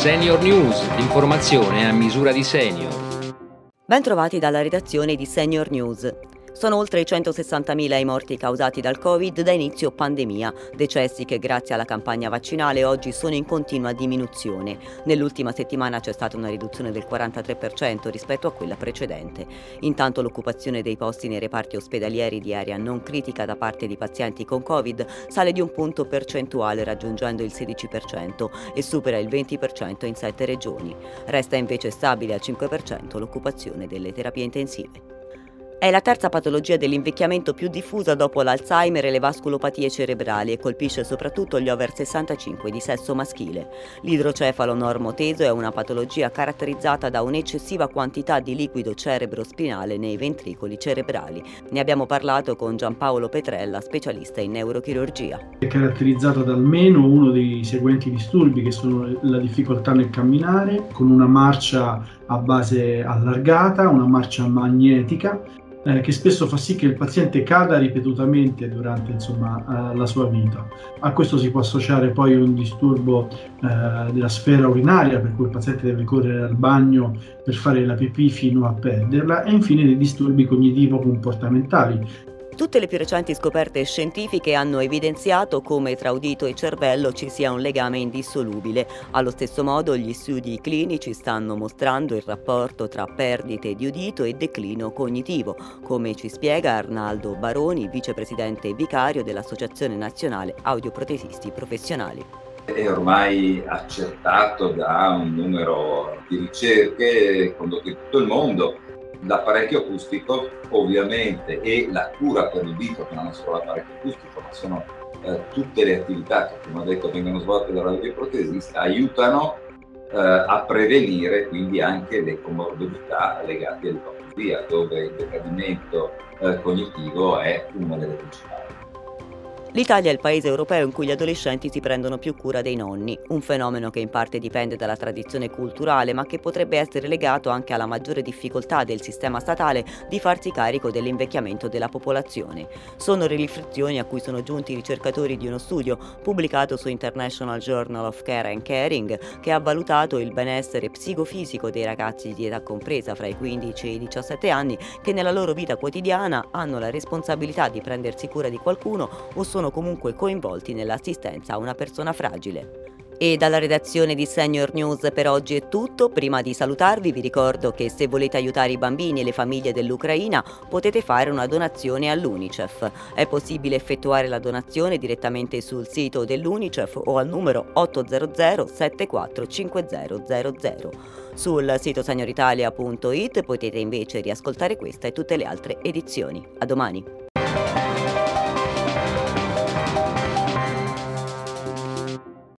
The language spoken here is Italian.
Senior News, l'informazione a misura di senior. Ben trovati dalla redazione di Senior News. Sono oltre i 160.000 i morti causati dal Covid da inizio pandemia, decessi che grazie alla campagna vaccinale oggi sono in continua diminuzione. Nell'ultima settimana c'è stata una riduzione del 43% rispetto a quella precedente. Intanto l'occupazione dei posti nei reparti ospedalieri di area non critica da parte di pazienti con Covid sale di un punto percentuale raggiungendo il 16% e supera il 20% in sette regioni. Resta invece stabile al 5% l'occupazione delle terapie intensive. È la terza patologia dell'invecchiamento più diffusa dopo l'Alzheimer e le vasculopatie cerebrali e colpisce soprattutto gli over 65 di sesso maschile. L'idrocefalo normoteso è una patologia caratterizzata da un'eccessiva quantità di liquido cerebrospinale nei ventricoli cerebrali. Ne abbiamo parlato con Giampaolo Petrella, specialista in neurochirurgia. È caratterizzata da almeno uno dei seguenti disturbi che sono la difficoltà nel camminare, con una marcia a base allargata, una marcia magnetica eh, che spesso fa sì che il paziente cada ripetutamente durante insomma, eh, la sua vita. A questo si può associare poi un disturbo eh, della sfera urinaria, per cui il paziente deve correre al bagno per fare la pipì fino a perderla, e infine dei disturbi cognitivo-comportamentali, Tutte le più recenti scoperte scientifiche hanno evidenziato come tra udito e cervello ci sia un legame indissolubile. Allo stesso modo gli studi clinici stanno mostrando il rapporto tra perdite di udito e declino cognitivo, come ci spiega Arnaldo Baroni, vicepresidente vicario dell'Associazione Nazionale Audioprotesisti Professionali. È ormai accertato da un numero di ricerche condotte in tutto il mondo l'apparecchio acustico ovviamente e la cura per l'udito, che non è solo l'apparecchio acustico, ma sono eh, tutte le attività che come ho detto vengono svolte dall'audioprotesista, aiutano eh, a prevenire quindi anche le comorbidità legate all'ipocrisia, dove il decadimento eh, cognitivo è una delle principali. L'Italia è il paese europeo in cui gli adolescenti si prendono più cura dei nonni, un fenomeno che in parte dipende dalla tradizione culturale ma che potrebbe essere legato anche alla maggiore difficoltà del sistema statale di farsi carico dell'invecchiamento della popolazione. Sono le riflessioni a cui sono giunti i ricercatori di uno studio pubblicato su International Journal of Care and Caring che ha valutato il benessere psicofisico dei ragazzi di età compresa fra i 15 e i 17 anni che nella loro vita quotidiana hanno la responsabilità di prendersi cura di qualcuno o sono sono comunque coinvolti nell'assistenza a una persona fragile. E dalla redazione di Senior News per oggi è tutto. Prima di salutarvi vi ricordo che se volete aiutare i bambini e le famiglie dell'Ucraina potete fare una donazione all'Unicef. È possibile effettuare la donazione direttamente sul sito dell'Unicef o al numero 800 745000. Sul sito senioritalia.it potete invece riascoltare questa e tutte le altre edizioni. A domani!